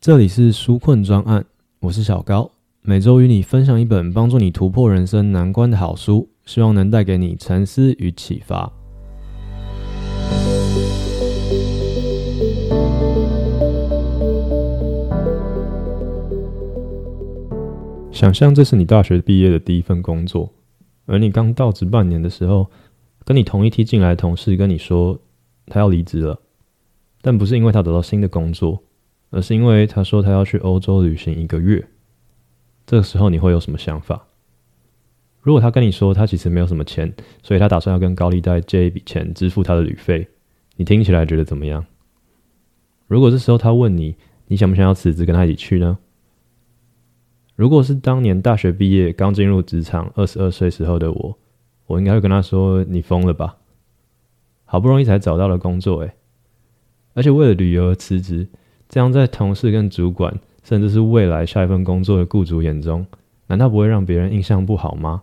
这里是纾困专案，我是小高，每周与你分享一本帮助你突破人生难关的好书，希望能带给你沉思与启发。想象这是你大学毕业的第一份工作，而你刚到职半年的时候，跟你同一梯进来的同事跟你说他要离职了，但不是因为他得到新的工作。而是因为他说他要去欧洲旅行一个月，这个时候你会有什么想法？如果他跟你说他其实没有什么钱，所以他打算要跟高利贷借一笔钱支付他的旅费，你听起来觉得怎么样？如果这时候他问你，你想不想要辞职跟他一起去呢？如果是当年大学毕业刚进入职场二十二岁时候的我，我应该会跟他说：“你疯了吧？好不容易才找到了工作，诶，而且为了旅游而辞职。”这样在同事跟主管，甚至是未来下一份工作的雇主眼中，难道不会让别人印象不好吗？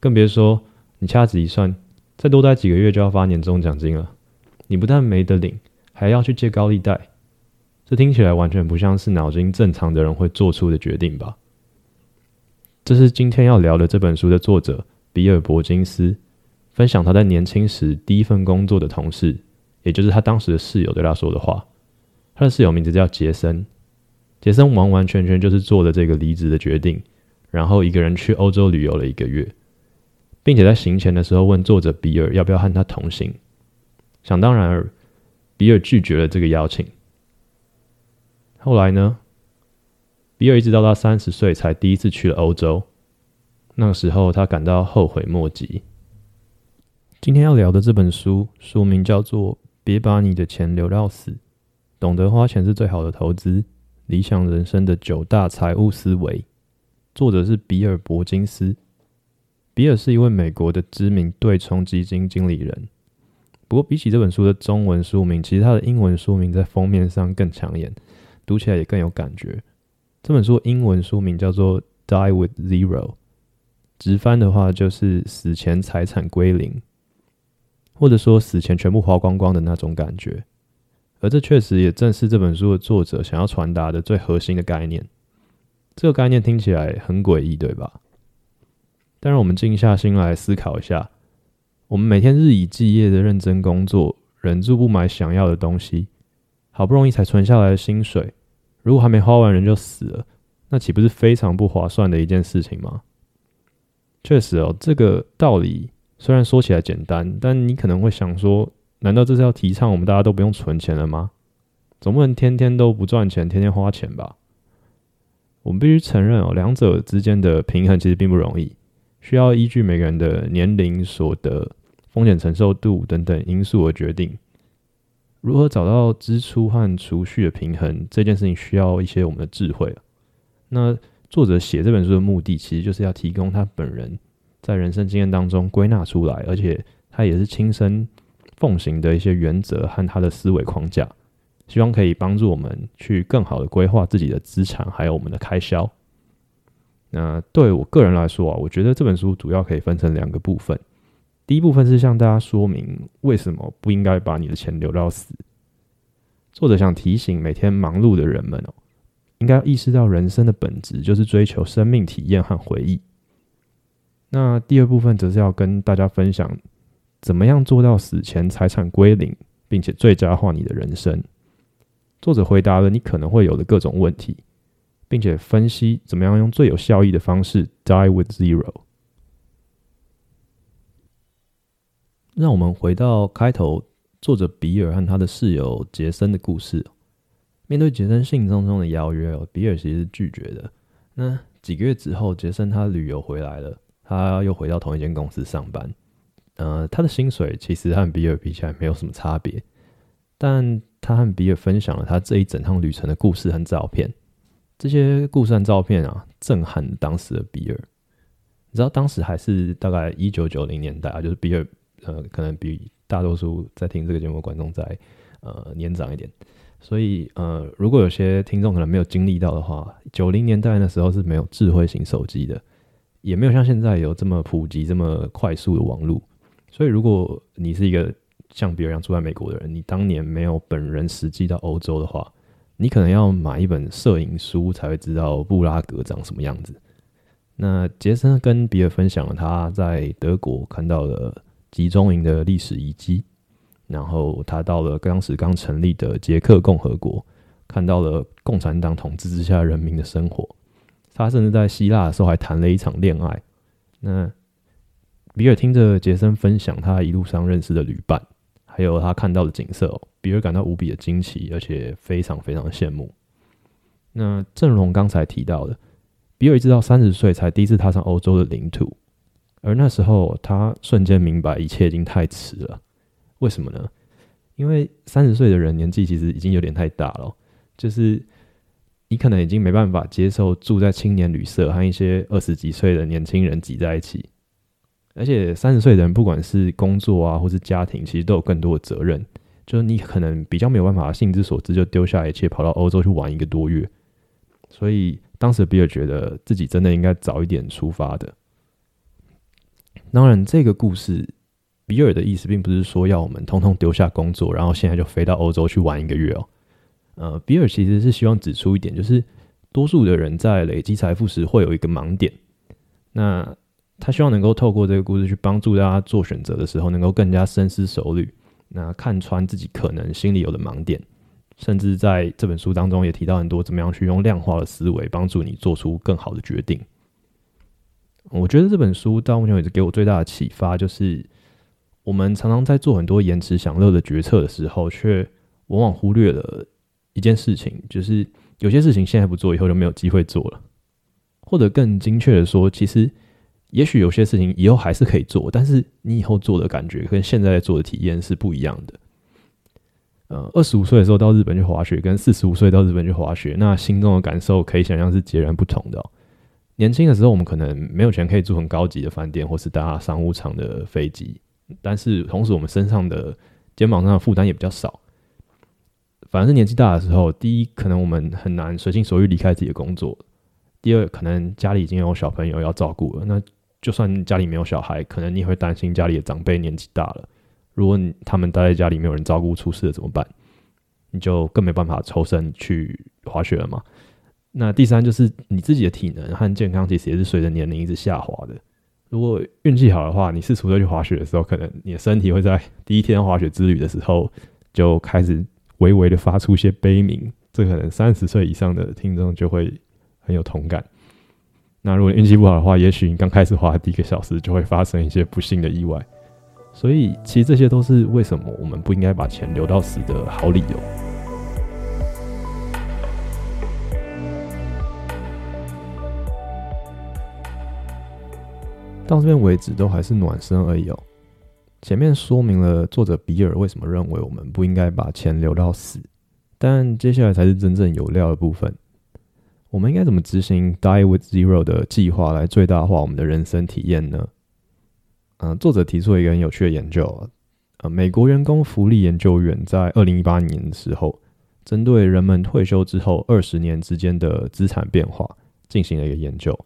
更别说你掐指一算，再多待几个月就要发年终奖金了，你不但没得领，还要去借高利贷，这听起来完全不像是脑筋正常的人会做出的决定吧？这是今天要聊的这本书的作者比尔·伯金斯分享他在年轻时第一份工作的同事，也就是他当时的室友对他说的话。他的室友名字叫杰森，杰森完完全全就是做了这个离职的决定，然后一个人去欧洲旅游了一个月，并且在行前的时候问作者比尔要不要和他同行。想当然尔，比尔拒绝了这个邀请。后来呢，比尔一直到他三十岁才第一次去了欧洲，那个时候他感到后悔莫及。今天要聊的这本书书名叫做《别把你的钱留到死》。懂得花钱是最好的投资，理想人生的九大财务思维。作者是比尔·伯金斯。比尔是一位美国的知名对冲基金经理人。不过，比起这本书的中文书名，其实它的英文书名在封面上更抢眼，读起来也更有感觉。这本书英文书名叫做《Die with Zero》，直翻的话就是“死前财产归零”，或者说死前全部花光光的那种感觉。而这确实也正是这本书的作者想要传达的最核心的概念。这个概念听起来很诡异，对吧？但让我们静下心来思考一下：我们每天日以继夜的认真工作，忍住不买想要的东西，好不容易才存下来的薪水，如果还没花完人就死了，那岂不是非常不划算的一件事情吗？确实哦，这个道理虽然说起来简单，但你可能会想说。难道这是要提倡我们大家都不用存钱了吗？总不能天天都不赚钱，天天花钱吧？我们必须承认哦，两者之间的平衡其实并不容易，需要依据每个人的年龄、所得、风险承受度等等因素而决定。如何找到支出和储蓄的平衡，这件事情需要一些我们的智慧。那作者写这本书的目的，其实就是要提供他本人在人生经验当中归纳出来，而且他也是亲身。奉行的一些原则和他的思维框架，希望可以帮助我们去更好的规划自己的资产，还有我们的开销。那对我个人来说啊，我觉得这本书主要可以分成两个部分。第一部分是向大家说明为什么不应该把你的钱留到死。作者想提醒每天忙碌的人们哦，应该意识到人生的本质就是追求生命体验和回忆。那第二部分则是要跟大家分享。怎么样做到死前财产归零，并且最佳化你的人生？作者回答了你可能会有的各种问题，并且分析怎么样用最有效益的方式 die with zero。让我们回到开头，作者比尔和他的室友杰森的故事。面对杰森兴冲冲的邀约，比尔其实是拒绝的。那几个月之后，杰森他旅游回来了，他又回到同一间公司上班。呃，他的薪水其实和比尔比起来没有什么差别，但他和比尔分享了他这一整趟旅程的故事和照片。这些故事和照片啊，震撼当时的比尔。你知道，当时还是大概一九九零年代啊，就是比尔呃，可能比大多数在听这个节目的观众在呃年长一点，所以呃，如果有些听众可能没有经历到的话，九零年代那时候是没有智慧型手机的，也没有像现在有这么普及、这么快速的网络。所以，如果你是一个像比尔一样住在美国的人，你当年没有本人实际到欧洲的话，你可能要买一本摄影书才会知道布拉格长什么样子。那杰森跟比尔分享了他在德国看到了集中营的历史遗迹，然后他到了当时刚成立的捷克共和国，看到了共产党统治之下人民的生活。他甚至在希腊的时候还谈了一场恋爱。那比尔听着杰森分享他一路上认识的旅伴，还有他看到的景色，比尔感到无比的惊奇，而且非常非常的羡慕。那正如刚才提到的，比尔一直到三十岁才第一次踏上欧洲的领土，而那时候他瞬间明白一切已经太迟了。为什么呢？因为三十岁的人年纪其实已经有点太大了，就是你可能已经没办法接受住在青年旅社和一些二十几岁的年轻人挤在一起。而且三十岁的人，不管是工作啊，或是家庭，其实都有更多的责任。就是你可能比较没有办法，兴之所至就丢下一切，跑到欧洲去玩一个多月。所以当时比尔觉得自己真的应该早一点出发的。当然，这个故事比尔的意思并不是说要我们通通丢下工作，然后现在就飞到欧洲去玩一个月哦。呃，比尔其实是希望指出一点，就是多数的人在累积财富时会有一个盲点。那他希望能够透过这个故事去帮助大家做选择的时候，能够更加深思熟虑，那看穿自己可能心里有的盲点，甚至在这本书当中也提到很多怎么样去用量化的思维帮助你做出更好的决定。我觉得这本书到目前为止给我最大的启发就是，我们常常在做很多延迟享乐的决策的时候，却往往忽略了一件事情，就是有些事情现在不做，以后就没有机会做了，或者更精确的说，其实。也许有些事情以后还是可以做，但是你以后做的感觉跟现在做的体验是不一样的。呃，二十五岁的时候到日本去滑雪，跟四十五岁到日本去滑雪，那心中的感受可以想象是截然不同的。年轻的时候，我们可能没有钱可以住很高级的饭店，或是搭商务舱的飞机，但是同时我们身上的肩膀上的负担也比较少。反而是年纪大的时候，第一，可能我们很难随心所欲离开自己的工作；第二，可能家里已经有小朋友要照顾了，那。就算家里没有小孩，可能你也会担心家里的长辈年纪大了，如果你他们待在家里没有人照顾，出事了怎么办？你就更没办法抽身去滑雪了嘛。那第三就是你自己的体能和健康，其实也是随着年龄一直下滑的。如果运气好的话，你四十岁去滑雪的时候，可能你的身体会在第一天滑雪之旅的时候就开始微微的发出一些悲鸣，这可能三十岁以上的听众就会很有同感。那如果运气不好的话，也许你刚开始滑第一个小时就会发生一些不幸的意外。所以，其实这些都是为什么我们不应该把钱留到死的好理由。到这边为止都还是暖身而已哦。前面说明了作者比尔为什么认为我们不应该把钱留到死，但接下来才是真正有料的部分。我们应该怎么执行 Die with Zero 的计划来最大化我们的人生体验呢？嗯、作者提出了一个很有趣的研究啊，呃，美国员工福利研究院在二零一八年的时候，针对人们退休之后二十年之间的资产变化进行了一个研究。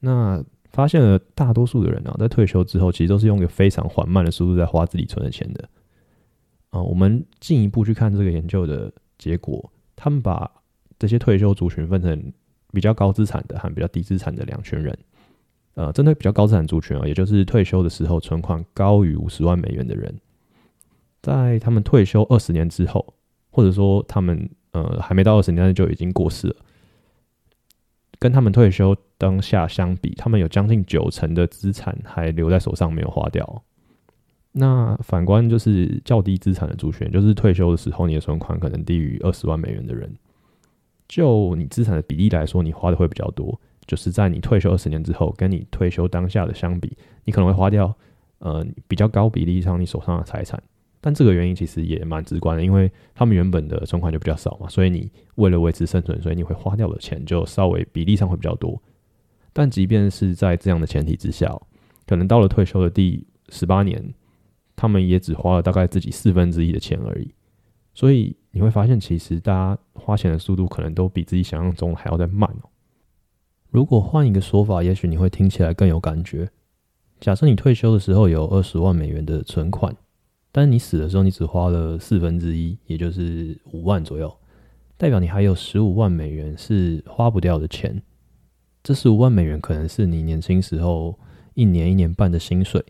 那发现了大多数的人啊，在退休之后，其实都是用一个非常缓慢的速度在花自己存的钱的。啊、我们进一步去看这个研究的结果，他们把这些退休族群分成比较高资产的和比较低资产的两群人。呃，针对比较高资产族群啊，也就是退休的时候存款高于五十万美元的人，在他们退休二十年之后，或者说他们呃还没到二十年，就已经过世了，跟他们退休当下相比，他们有将近九成的资产还留在手上没有花掉。那反观就是较低资产的族群，就是退休的时候你的存款可能低于二十万美元的人。就你资产的比例来说，你花的会比较多。就是在你退休二十年之后，跟你退休当下的相比，你可能会花掉呃比较高比例上你手上的财产。但这个原因其实也蛮直观的，因为他们原本的存款就比较少嘛，所以你为了维持生存，所以你会花掉的钱就稍微比例上会比较多。但即便是在这样的前提之下，可能到了退休的第十八年，他们也只花了大概自己四分之一的钱而已。所以你会发现，其实大家花钱的速度可能都比自己想象中还要再慢哦。如果换一个说法，也许你会听起来更有感觉。假设你退休的时候有二十万美元的存款，但是你死的时候你只花了四分之一，也就是五万左右。代表你还有十五万美元是花不掉的钱。这十五万美元可能是你年轻时候一年一年半的薪水，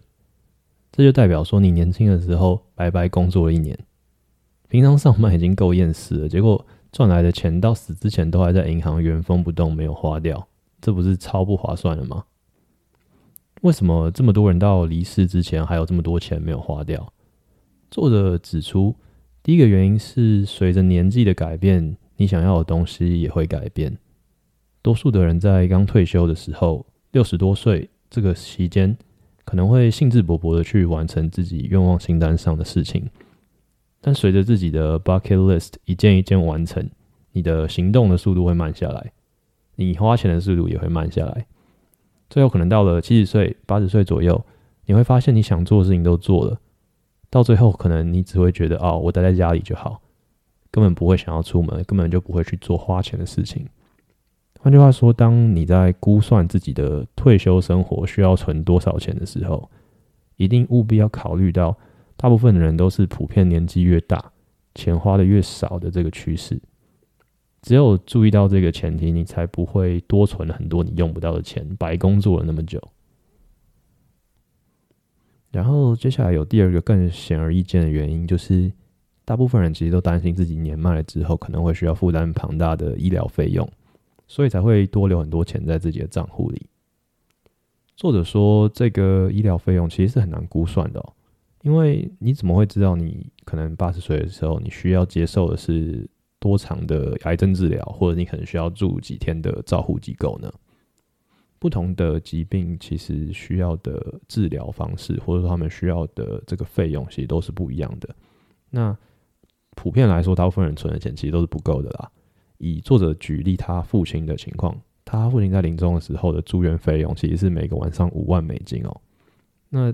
这就代表说你年轻的时候白白工作了一年，平常上班已经够厌世了，结果赚来的钱到死之前都还在银行原封不动没有花掉，这不是超不划算的吗？为什么这么多人到离世之前还有这么多钱没有花掉？作者指出，第一个原因是随着年纪的改变，你想要的东西也会改变。多数的人在刚退休的时候，六十多岁这个期间，可能会兴致勃勃的去完成自己愿望清单上的事情。但随着自己的 bucket list 一件一件完成，你的行动的速度会慢下来，你花钱的速度也会慢下来。最后可能到了七十岁、八十岁左右，你会发现你想做的事情都做了，到最后可能你只会觉得哦，我待在家里就好，根本不会想要出门，根本就不会去做花钱的事情。换句话说，当你在估算自己的退休生活需要存多少钱的时候，一定务必要考虑到，大部分的人都是普遍年纪越大，钱花的越少的这个趋势。只有注意到这个前提，你才不会多存很多你用不到的钱，白工作了那么久。然后接下来有第二个更显而易见的原因，就是大部分人其实都担心自己年迈了之后可能会需要负担庞大的医疗费用，所以才会多留很多钱在自己的账户里。作者说，这个医疗费用其实是很难估算的哦，因为你怎么会知道你可能八十岁的时候你需要接受的是多长的癌症治疗，或者你可能需要住几天的照护机构呢？不同的疾病其实需要的治疗方式，或者说他们需要的这个费用，其实都是不一样的。那普遍来说，大部分人存的钱其实都是不够的啦。以作者举例他父亲的情况，他父亲在临终的时候的住院费用，其实是每个晚上五万美金哦。那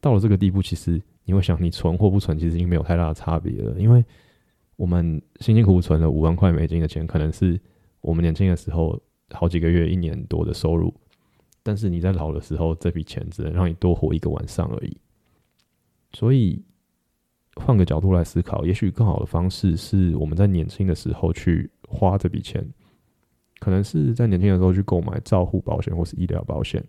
到了这个地步，其实你会想，你存或不存，其实已经没有太大的差别了，因为。我们辛辛苦苦存了五万块美金的钱，可能是我们年轻的时候好几个月、一年多的收入。但是你在老的时候，这笔钱只能让你多活一个晚上而已。所以换个角度来思考，也许更好的方式是我们在年轻的时候去花这笔钱，可能是在年轻的时候去购买照护保险或是医疗保险。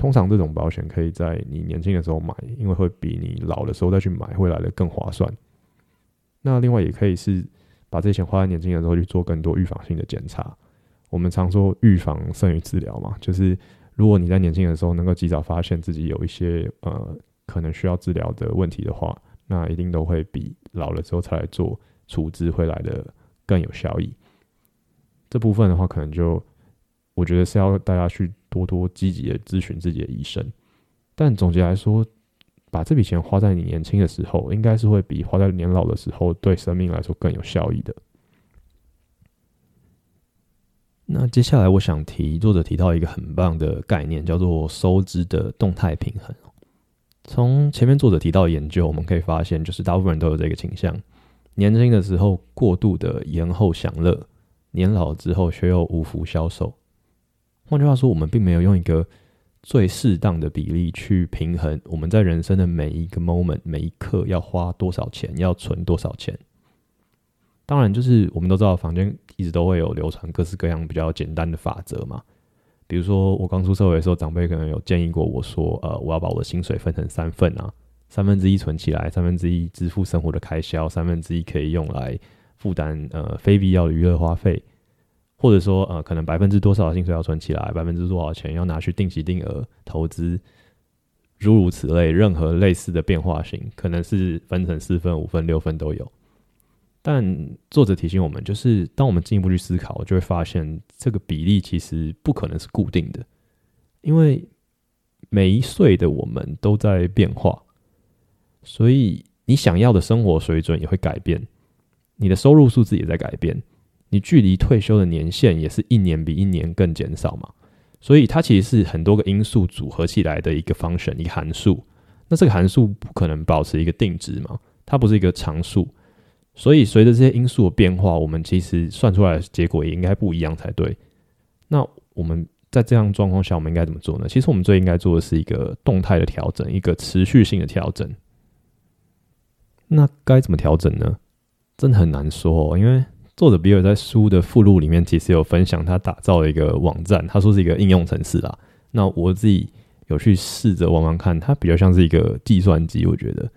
通常这种保险可以在你年轻的时候买，因为会比你老的时候再去买会来的更划算。那另外也可以是把这些钱花在年轻的时候去做更多预防性的检查。我们常说预防胜于治疗嘛，就是如果你在年轻的时候能够及早发现自己有一些呃可能需要治疗的问题的话，那一定都会比老了之后才来做处置会来的更有效益。这部分的话，可能就我觉得是要大家去多多积极的咨询自己的医生。但总结来说，把这笔钱花在你年轻的时候，应该是会比花在年老的时候对生命来说更有效益的。那接下来我想提，作者提到一个很棒的概念，叫做收支的动态平衡。从前面作者提到研究，我们可以发现，就是大部分人都有这个倾向：年轻的时候过度的延后享乐，年老之后却又无福消受。换句话说，我们并没有用一个最适当的比例去平衡我们在人生的每一个 moment 每一刻要花多少钱，要存多少钱。当然，就是我们都知道，坊间一直都会有流传各式各样比较简单的法则嘛。比如说，我刚出社会的时候，长辈可能有建议过我说：“呃，我要把我的薪水分成三份啊，三分之一存起来，三分之一支付生活的开销，三分之一可以用来负担呃非必要的娱乐花费。”或者说，呃，可能百分之多少的薪水要存起来，百分之多少钱要拿去定期定额投资，诸如此类，任何类似的变化型，可能是分成四份、五份、六份都有。但作者提醒我们，就是当我们进一步去思考，就会发现这个比例其实不可能是固定的，因为每一岁的我们都在变化，所以你想要的生活水准也会改变，你的收入数字也在改变。你距离退休的年限也是一年比一年更减少嘛，所以它其实是很多个因素组合起来的一个 function，一个函数。那这个函数不可能保持一个定值嘛，它不是一个常数。所以随着这些因素的变化，我们其实算出来的结果也应该不一样才对。那我们在这样状况下，我们应该怎么做呢？其实我们最应该做的是一个动态的调整，一个持续性的调整。那该怎么调整呢？真的很难说哦，因为。作者比尔在书的附录里面其实有分享他打造的一个网站，他说是一个应用程式啦。那我自己有去试着玩玩看，它比较像是一个计算机，我觉得。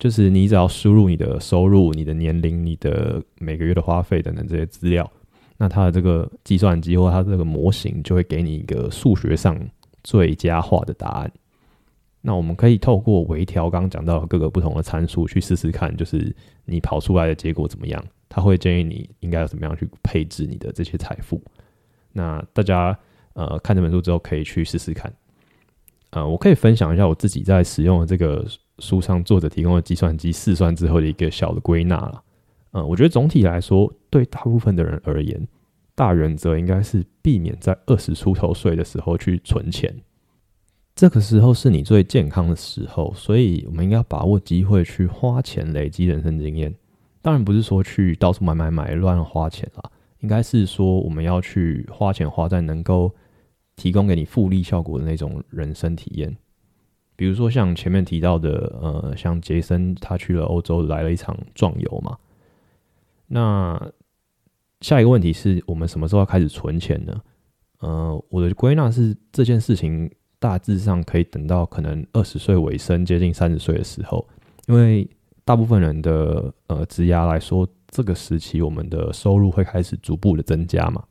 就是你只要输入你的收入、你的年龄、你的每个月的花费等等这些资料，那它的这个计算机或它这个模型就会给你一个数学上最佳化的答案。那我们可以透过微调刚刚讲到各个不同的参数去试试看，就是你跑出来的结果怎么样？他会建议你应该要怎么样去配置你的这些财富。那大家呃看这本书之后可以去试试看。呃，我可以分享一下我自己在使用这个。书上作者提供的计算机试算之后的一个小的归纳了，嗯，我觉得总体来说，对大部分的人而言，大原则应该是避免在二十出头岁的时候去存钱，这个时候是你最健康的时候，所以我们应该把握机会去花钱累积人生经验。当然不是说去到处买买买乱花钱啦，应该是说我们要去花钱花在能够提供给你复利效果的那种人生体验。比如说像前面提到的，呃，像杰森他去了欧洲来了一场壮游嘛。那下一个问题是我们什么时候要开始存钱呢？呃，我的归纳是这件事情大致上可以等到可能二十岁尾声，接近三十岁的时候，因为大部分人的呃职涯来说，这个时期我们的收入会开始逐步的增加嘛，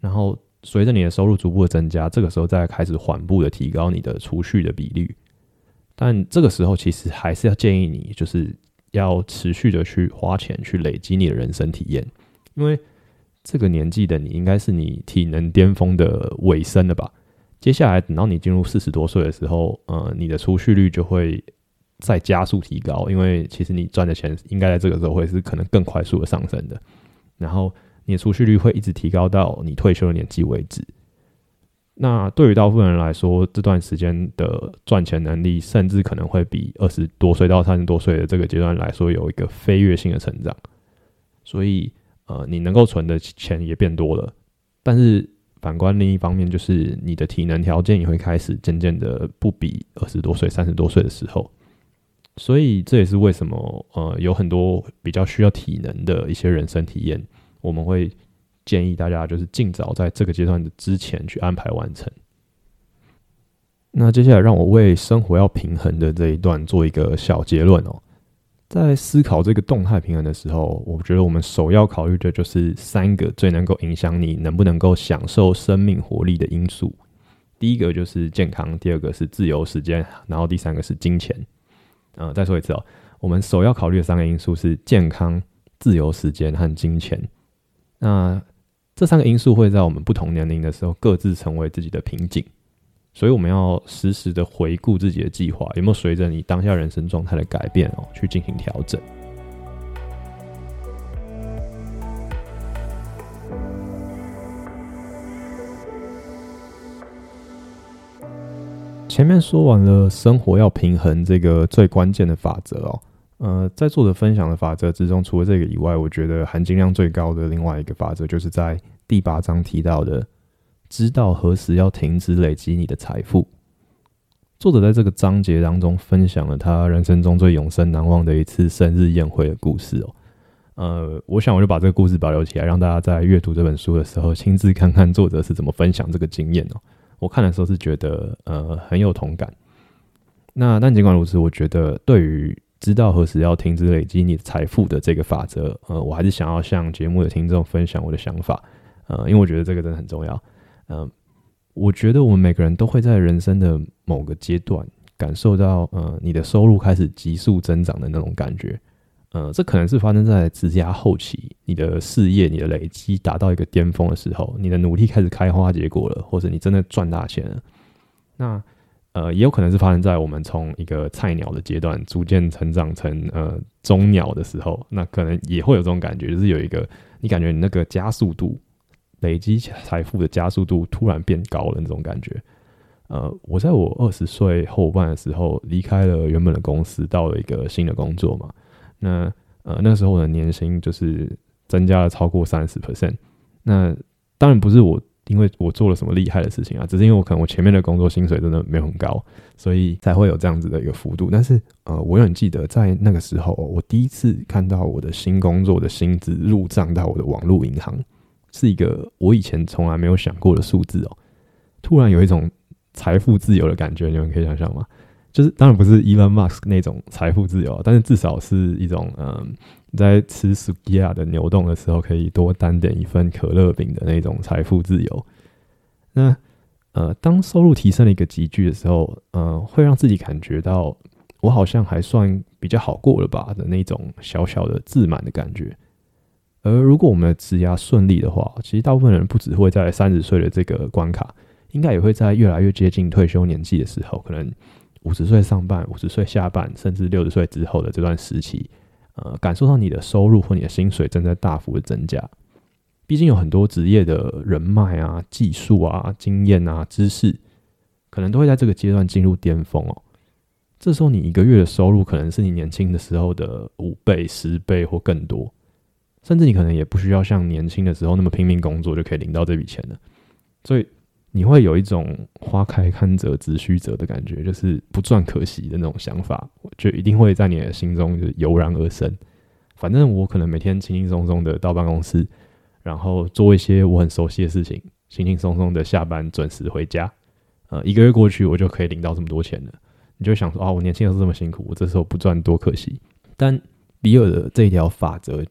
然后。随着你的收入逐步的增加，这个时候再开始缓步的提高你的储蓄的比率。但这个时候其实还是要建议你，就是要持续的去花钱去累积你的人生体验，因为这个年纪的你应该是你体能巅峰的尾声了吧？接下来等到你进入四十多岁的时候，呃，你的储蓄率就会再加速提高，因为其实你赚的钱应该在这个时候会是可能更快速的上升的，然后。你的储蓄率会一直提高到你退休的年纪为止。那对于大部分人来说，这段时间的赚钱能力，甚至可能会比二十多岁到三十多岁的这个阶段来说，有一个飞跃性的成长。所以，呃，你能够存的钱也变多了。但是，反观另一方面，就是你的体能条件也会开始渐渐的不比二十多岁、三十多岁的时候。所以，这也是为什么，呃，有很多比较需要体能的一些人生体验。我们会建议大家，就是尽早在这个阶段的之前去安排完成。那接下来，让我为生活要平衡的这一段做一个小结论哦。在思考这个动态平衡的时候，我觉得我们首要考虑的就是三个最能够影响你能不能够享受生命活力的因素。第一个就是健康，第二个是自由时间，然后第三个是金钱。嗯、再说一次哦，我们首要考虑的三个因素是健康、自由时间和金钱。那这三个因素会在我们不同年龄的时候各自成为自己的瓶颈，所以我们要时时的回顾自己的计划有没有随着你当下人生状态的改变哦，去进行调整。前面说完了生活要平衡这个最关键的法则哦。呃，在作者分享的法则之中，除了这个以外，我觉得含金量最高的另外一个法则，就是在第八章提到的，知道何时要停止累积你的财富。作者在这个章节当中分享了他人生中最永生难忘的一次生日宴会的故事哦。呃，我想我就把这个故事保留起来，让大家在阅读这本书的时候，亲自看看作者是怎么分享这个经验哦。我看的时候是觉得，呃，很有同感。那但尽管如此，我觉得对于知道何时要停止累积你的财富的这个法则，呃，我还是想要向节目的听众分享我的想法，呃，因为我觉得这个真的很重要。嗯、我觉得我们每个人都会在人生的某个阶段感受到，呃，你的收入开始急速增长的那种感觉。呃，这可能是发生在职涯后期，你的事业、你的累积达到一个巅峰的时候，你的努力开始开花结果了，或者你真的赚大钱了。那呃，也有可能是发生在我们从一个菜鸟的阶段逐渐成长成呃中鸟的时候，那可能也会有这种感觉，就是有一个你感觉你那个加速度累积财富的加速度突然变高了那种感觉。呃，我在我二十岁后半的时候离开了原本的公司，到了一个新的工作嘛。那呃那时候我的年薪就是增加了超过三十 percent。那当然不是我因为我做了什么厉害的事情啊，只是因为我可能我前面的工作薪水真的没有很高，所以才会有这样子的一个幅度。但是呃，我永远记得在那个时候，我第一次看到我的新工作的薪资入账到我的网络银行，是一个我以前从来没有想过的数字哦。突然有一种财富自由的感觉，你们可以想象吗？就是当然不是 Elon Musk 那种财富自由，但是至少是一种嗯，在吃 s u k i a 的牛丼的时候，可以多单点一份可乐饼的那种财富自由。那呃，当收入提升了一个级距的时候，呃，会让自己感觉到我好像还算比较好过了吧的那种小小的自满的感觉。而如果我们的职涯顺利的话，其实大部分人不只会在三十岁的这个关卡，应该也会在越来越接近退休年纪的时候，可能。五十岁上半，五十岁下半，甚至六十岁之后的这段时期，呃，感受到你的收入或你的薪水正在大幅的增加。毕竟有很多职业的人脉啊、技术啊、经验啊、知识，可能都会在这个阶段进入巅峰哦。这时候你一个月的收入可能是你年轻的时候的五倍、十倍或更多，甚至你可能也不需要像年轻的时候那么拼命工作就可以领到这笔钱了。所以。你会有一种花开堪折直须折的感觉，就是不赚可惜的那种想法，我觉得一定会在你的心中就油然而生。反正我可能每天轻轻松松的到办公室，然后做一些我很熟悉的事情，轻轻松松的下班准时回家。呃，一个月过去，我就可以领到这么多钱了。你就想说啊，我年轻的时候这么辛苦，我这时候不赚多可惜。但比尔的这一条法则，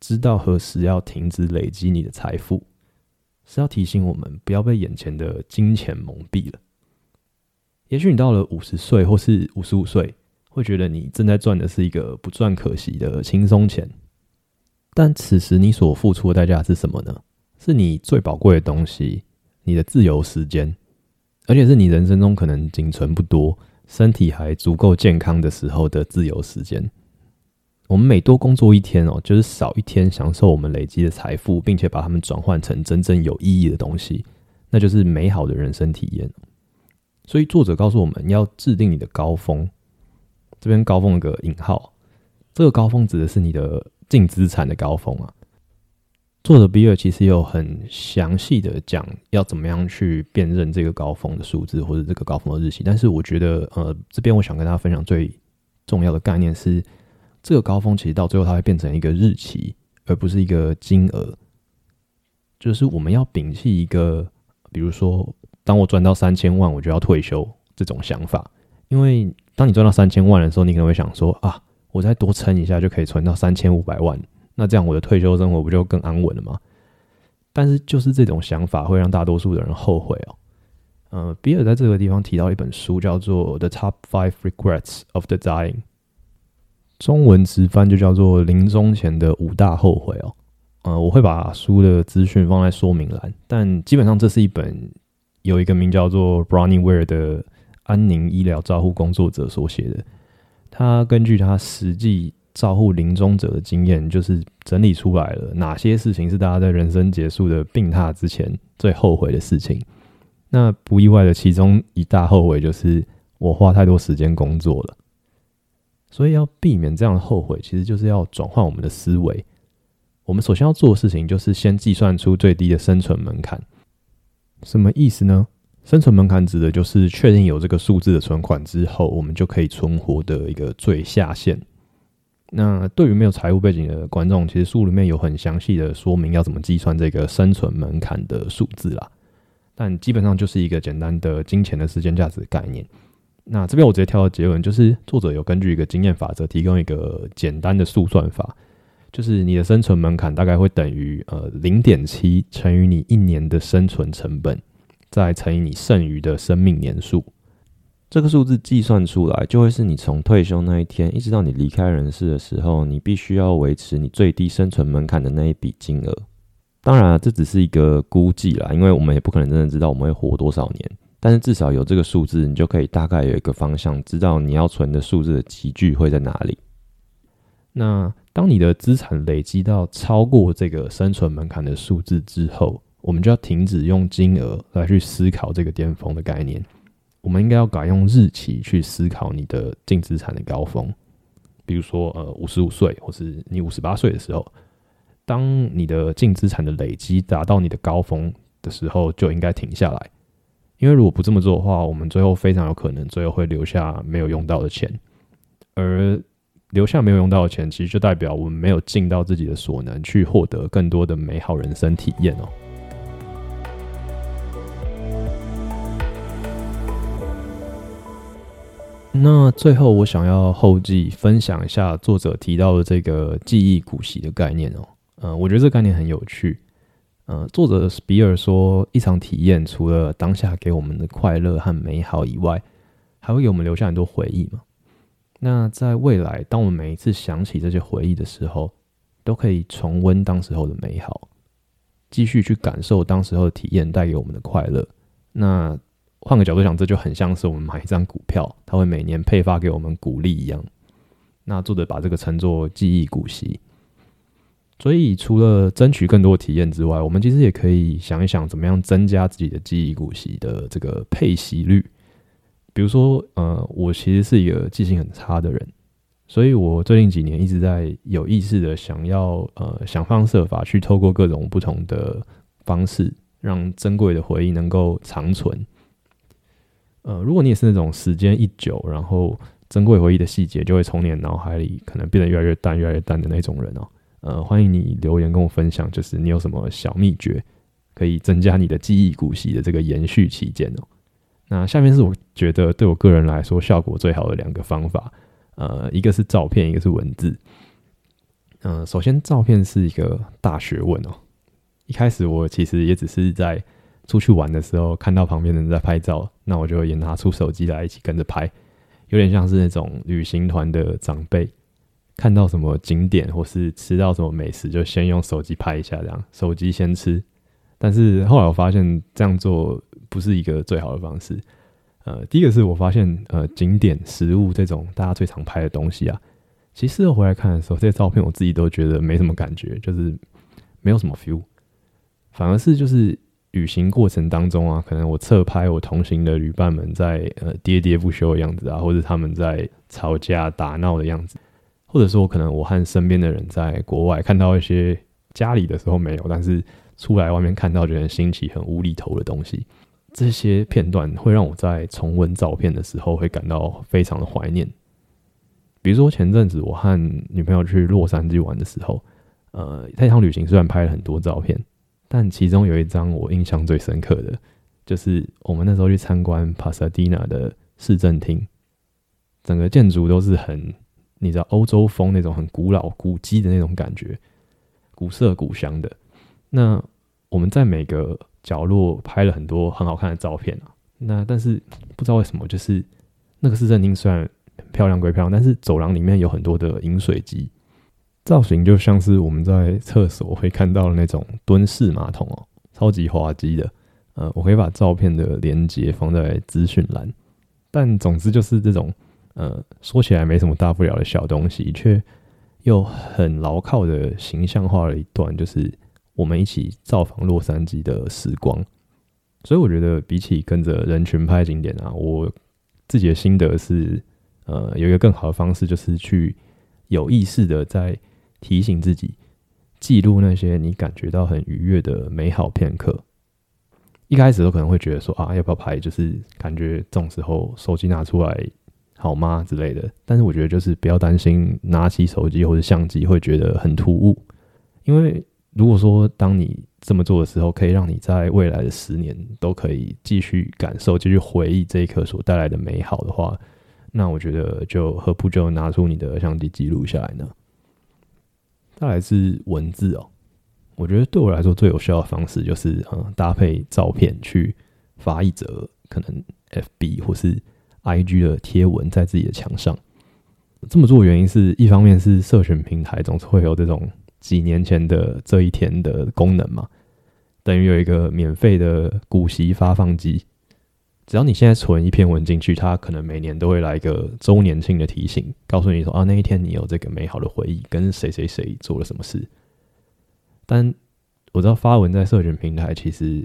知道何时要停止累积你的财富。是要提醒我们不要被眼前的金钱蒙蔽了。也许你到了五十岁或是五十五岁，会觉得你正在赚的是一个不赚可惜的轻松钱，但此时你所付出的代价是什么呢？是你最宝贵的东西，你的自由时间，而且是你人生中可能仅存不多、身体还足够健康的时候的自由时间。我们每多工作一天哦，就是少一天享受我们累积的财富，并且把它们转换成真正有意义的东西，那就是美好的人生体验。所以作者告诉我们要制定你的高峰，这边高峰有个引号，这个高峰指的是你的净资产的高峰啊。作者比尔其实有很详细的讲要怎么样去辨认这个高峰的数字或者这个高峰的日期，但是我觉得呃，这边我想跟大家分享最重要的概念是。这个高峰其实到最后它会变成一个日期，而不是一个金额。就是我们要摒弃一个，比如说，当我赚到三千万，我就要退休这种想法。因为当你赚到三千万的时候，你可能会想说啊，我再多撑一下就可以存到三千五百万，那这样我的退休生活不就更安稳了吗？但是就是这种想法会让大多数的人后悔哦。呃，比尔在这个地方提到一本书，叫做《The Top Five Regrets of the Dying》。中文直翻就叫做“临终前的五大后悔”哦，呃，我会把书的资讯放在说明栏，但基本上这是一本有一个名叫做 Bronnie Ware 的安宁医疗照护工作者所写的。他根据他实际照护临终者的经验，就是整理出来了哪些事情是大家在人生结束的病榻之前最后悔的事情。那不意外的，其中一大后悔就是我花太多时间工作了。所以要避免这样的后悔，其实就是要转换我们的思维。我们首先要做的事情，就是先计算出最低的生存门槛。什么意思呢？生存门槛指的就是确定有这个数字的存款之后，我们就可以存活的一个最下限。那对于没有财务背景的观众，其实书里面有很详细的说明要怎么计算这个生存门槛的数字啦。但基本上就是一个简单的金钱的时间价值概念。那这边我直接跳到结论，就是作者有根据一个经验法则提供一个简单的速算法，就是你的生存门槛大概会等于呃零点七乘以你一年的生存成本，再乘以你剩余的生命年数。这个数字计算出来，就会是你从退休那一天一直到你离开人世的时候，你必须要维持你最低生存门槛的那一笔金额。当然啊，这只是一个估计啦，因为我们也不可能真的知道我们会活多少年。但是至少有这个数字，你就可以大概有一个方向，知道你要存的数字的集聚会在哪里。那当你的资产累积到超过这个生存门槛的数字之后，我们就要停止用金额来去思考这个巅峰的概念。我们应该要改用日期去思考你的净资产的高峰。比如说，呃，五十五岁，或是你五十八岁的时候，当你的净资产的累积达到你的高峰。的时候就应该停下来，因为如果不这么做的话，我们最后非常有可能最后会留下没有用到的钱，而留下没有用到的钱，其实就代表我们没有尽到自己的所能去获得更多的美好人生体验哦。那最后，我想要后记分享一下作者提到的这个记忆股息的概念哦。嗯，我觉得这个概念很有趣。嗯，作者比尔说，一场体验除了当下给我们的快乐和美好以外，还会给我们留下很多回忆嘛。那在未来，当我们每一次想起这些回忆的时候，都可以重温当时候的美好，继续去感受当时候的体验带给我们的快乐。那换个角度想，这就很像是我们买一张股票，它会每年配发给我们股利一样。那作者把这个称作记忆股息。所以，除了争取更多体验之外，我们其实也可以想一想，怎么样增加自己的记忆股息的这个配息率。比如说，呃，我其实是一个记性很差的人，所以我最近几年一直在有意识的想要，呃，想方设法去透过各种不同的方式，让珍贵的回忆能够长存。呃，如果你也是那种时间一久，然后珍贵回忆的细节就会从你的脑海里可能变得越来越淡、越来越淡的那种人哦，呃，欢迎你留言跟我分享，就是你有什么小秘诀可以增加你的记忆股息的这个延续期间哦。那下面是我觉得对我个人来说效果最好的两个方法，呃，一个是照片，一个是文字。嗯、首先照片是一个大学问哦。一开始我其实也只是在。出去玩的时候，看到旁边的人在拍照，那我就也拿出手机来一起跟着拍，有点像是那种旅行团的长辈，看到什么景点或是吃到什么美食，就先用手机拍一下，这样手机先吃。但是后来我发现这样做不是一个最好的方式。呃，第一个是我发现，呃，景点、食物这种大家最常拍的东西啊，其实回来看的时候，这些照片我自己都觉得没什么感觉，就是没有什么 feel，反而是就是。旅行过程当中啊，可能我侧拍我同行的旅伴们在呃喋喋不休的样子啊，或者他们在吵架打闹的样子，或者说可能我和身边的人在国外看到一些家里的时候没有，但是出来外面看到觉得新奇很无厘头的东西，这些片段会让我在重温照片的时候会感到非常的怀念。比如说前阵子我和女朋友去洛杉矶玩的时候，呃，那趟旅行虽然拍了很多照片。但其中有一张我印象最深刻的，就是我们那时候去参观帕萨迪纳的市政厅，整个建筑都是很，你知道欧洲风那种很古老古迹的那种感觉，古色古香的。那我们在每个角落拍了很多很好看的照片啊。那但是不知道为什么，就是那个市政厅虽然漂亮归漂亮，但是走廊里面有很多的饮水机。造型就像是我们在厕所会看到的那种蹲式马桶哦，超级滑稽的。呃，我可以把照片的连接放在资讯栏。但总之就是这种，呃，说起来没什么大不了的小东西，却又很牢靠的形象化了一段，就是我们一起造访洛杉矶的时光。所以我觉得比起跟着人群拍景点啊，我自己的心得是，呃，有一个更好的方式，就是去有意识的在。提醒自己记录那些你感觉到很愉悦的美好片刻。一开始都可能会觉得说啊，要不要拍？就是感觉这种时候手机拿出来好吗之类的。但是我觉得就是不要担心拿起手机或者相机会觉得很突兀，因为如果说当你这么做的时候，可以让你在未来的十年都可以继续感受、继续回忆这一刻所带来的美好的话，那我觉得就何不就拿出你的相机记录下来呢？再来是文字哦，我觉得对我来说最有效的方式就是，嗯，搭配照片去发一则可能 FB 或是 IG 的贴文在自己的墙上。这么做的原因是一方面是社群平台总是会有这种几年前的这一天的功能嘛，等于有一个免费的股息发放机。只要你现在存一篇文进去，它可能每年都会来一个周年庆的提醒，告诉你说啊，那一天你有这个美好的回忆，跟谁谁谁做了什么事。但我知道发文在社群平台，其实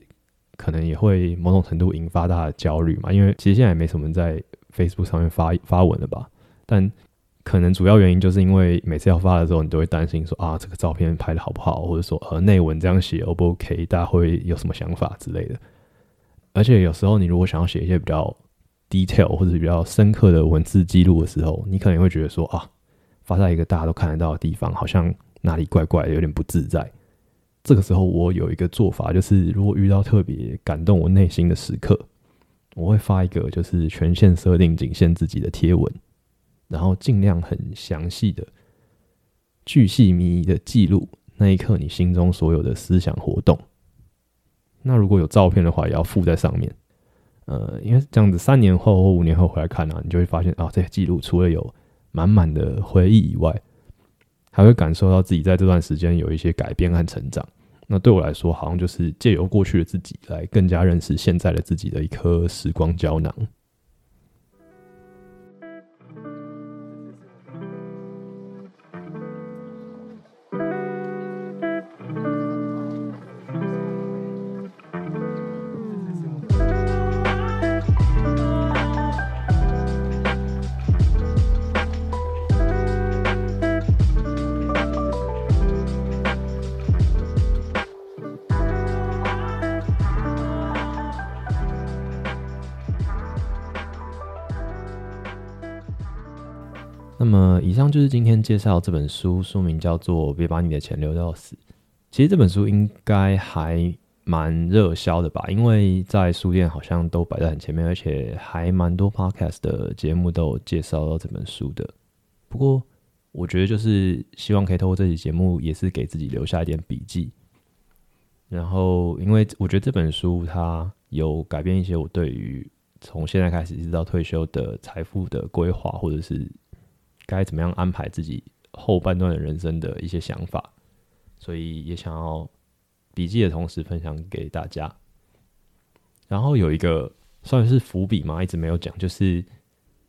可能也会某种程度引发大家的焦虑嘛，因为其实现在也没什么在 Facebook 上面发发文了吧？但可能主要原因就是因为每次要发的时候，你都会担心说啊，这个照片拍的好不好，或者说呃内文这样写 O 不 OK，大家会有什么想法之类的。而且有时候你如果想要写一些比较 detail 或者比较深刻的文字记录的时候，你可能会觉得说啊，发在一个大家都看得到的地方，好像哪里怪怪的，有点不自在。这个时候我有一个做法，就是如果遇到特别感动我内心的时刻，我会发一个就是权限设定仅限自己的贴文，然后尽量很详细的、巨细靡遗的记录那一刻你心中所有的思想活动。那如果有照片的话，也要附在上面。呃，因为这样子三年后或五年后回来看啊，你就会发现啊，这些记录除了有满满的回忆以外，还会感受到自己在这段时间有一些改变和成长。那对我来说，好像就是借由过去的自己来更加认识现在的自己的一颗时光胶囊。就是今天介绍这本书，书名叫做《别把你的钱留到死》。其实这本书应该还蛮热销的吧，因为在书店好像都摆在很前面，而且还蛮多 podcast 的节目都有介绍到这本书的。不过，我觉得就是希望可以透过这期节目，也是给自己留下一点笔记。然后，因为我觉得这本书它有改变一些我对于从现在开始一直到退休的财富的规划，或者是。该怎么样安排自己后半段的人生的一些想法，所以也想要笔记的同时分享给大家。然后有一个算是伏笔嘛，一直没有讲，就是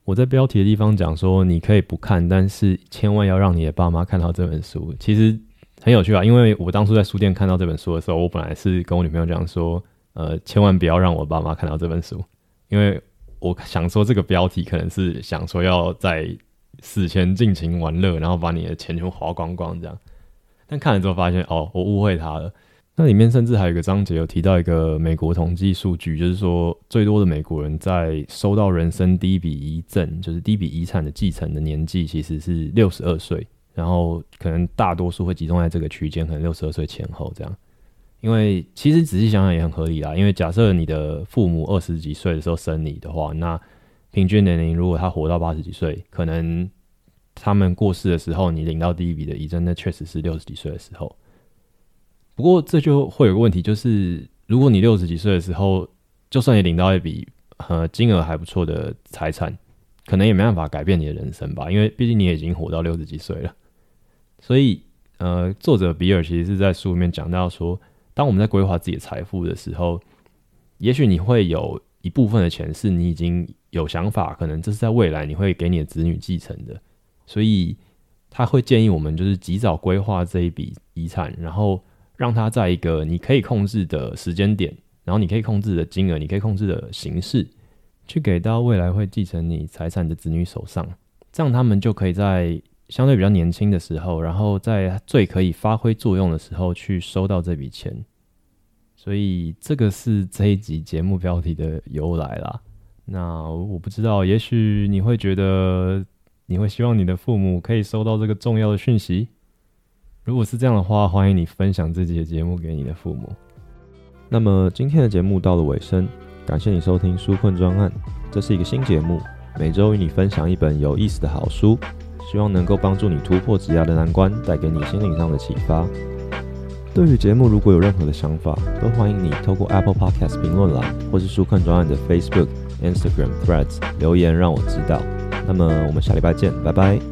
我在标题的地方讲说，你可以不看，但是千万要让你的爸妈看到这本书。其实很有趣啊，因为我当初在书店看到这本书的时候，我本来是跟我女朋友讲说，呃，千万不要让我爸妈看到这本书，因为我想说这个标题可能是想说要在。死前尽情玩乐，然后把你的钱全花光光，这样。但看了之后发现，哦，我误会他了。那里面甚至还有一个章节有提到一个美国统计数据，就是说最多的美国人在收到人生第一笔遗赠，就是第一笔遗产的继承的年纪，其实是六十二岁。然后可能大多数会集中在这个区间，可能六十二岁前后这样。因为其实仔细想想也很合理啦，因为假设你的父母二十几岁的时候生你的话，那平均年龄，如果他活到八十几岁，可能他们过世的时候，你领到第一笔的遗赠，那确实是六十几岁的时候。不过这就会有个问题，就是如果你六十几岁的时候，就算你领到一笔呃金额还不错的财产，可能也没办法改变你的人生吧，因为毕竟你也已经活到六十几岁了。所以呃，作者比尔其实是在书里面讲到说，当我们在规划自己的财富的时候，也许你会有一部分的钱是你已经。有想法，可能这是在未来你会给你的子女继承的，所以他会建议我们就是及早规划这一笔遗产，然后让他在一个你可以控制的时间点，然后你可以控制的金额，你可以控制的形式，去给到未来会继承你财产的子女手上，这样他们就可以在相对比较年轻的时候，然后在最可以发挥作用的时候去收到这笔钱。所以这个是这一集节目标题的由来啦。那我不知道，也许你会觉得你会希望你的父母可以收到这个重要的讯息。如果是这样的话，欢迎你分享自己的节目给你的父母。那么今天的节目到了尾声，感谢你收听书困专案。这是一个新节目，每周与你分享一本有意思的好书，希望能够帮助你突破职涯的难关，带给你心灵上的启发。对于节目如果有任何的想法，都欢迎你透过 Apple Podcast 评论栏，或是书困专案的 Facebook。Instagram Threads 留言让我知道。那么我们下礼拜见，拜拜。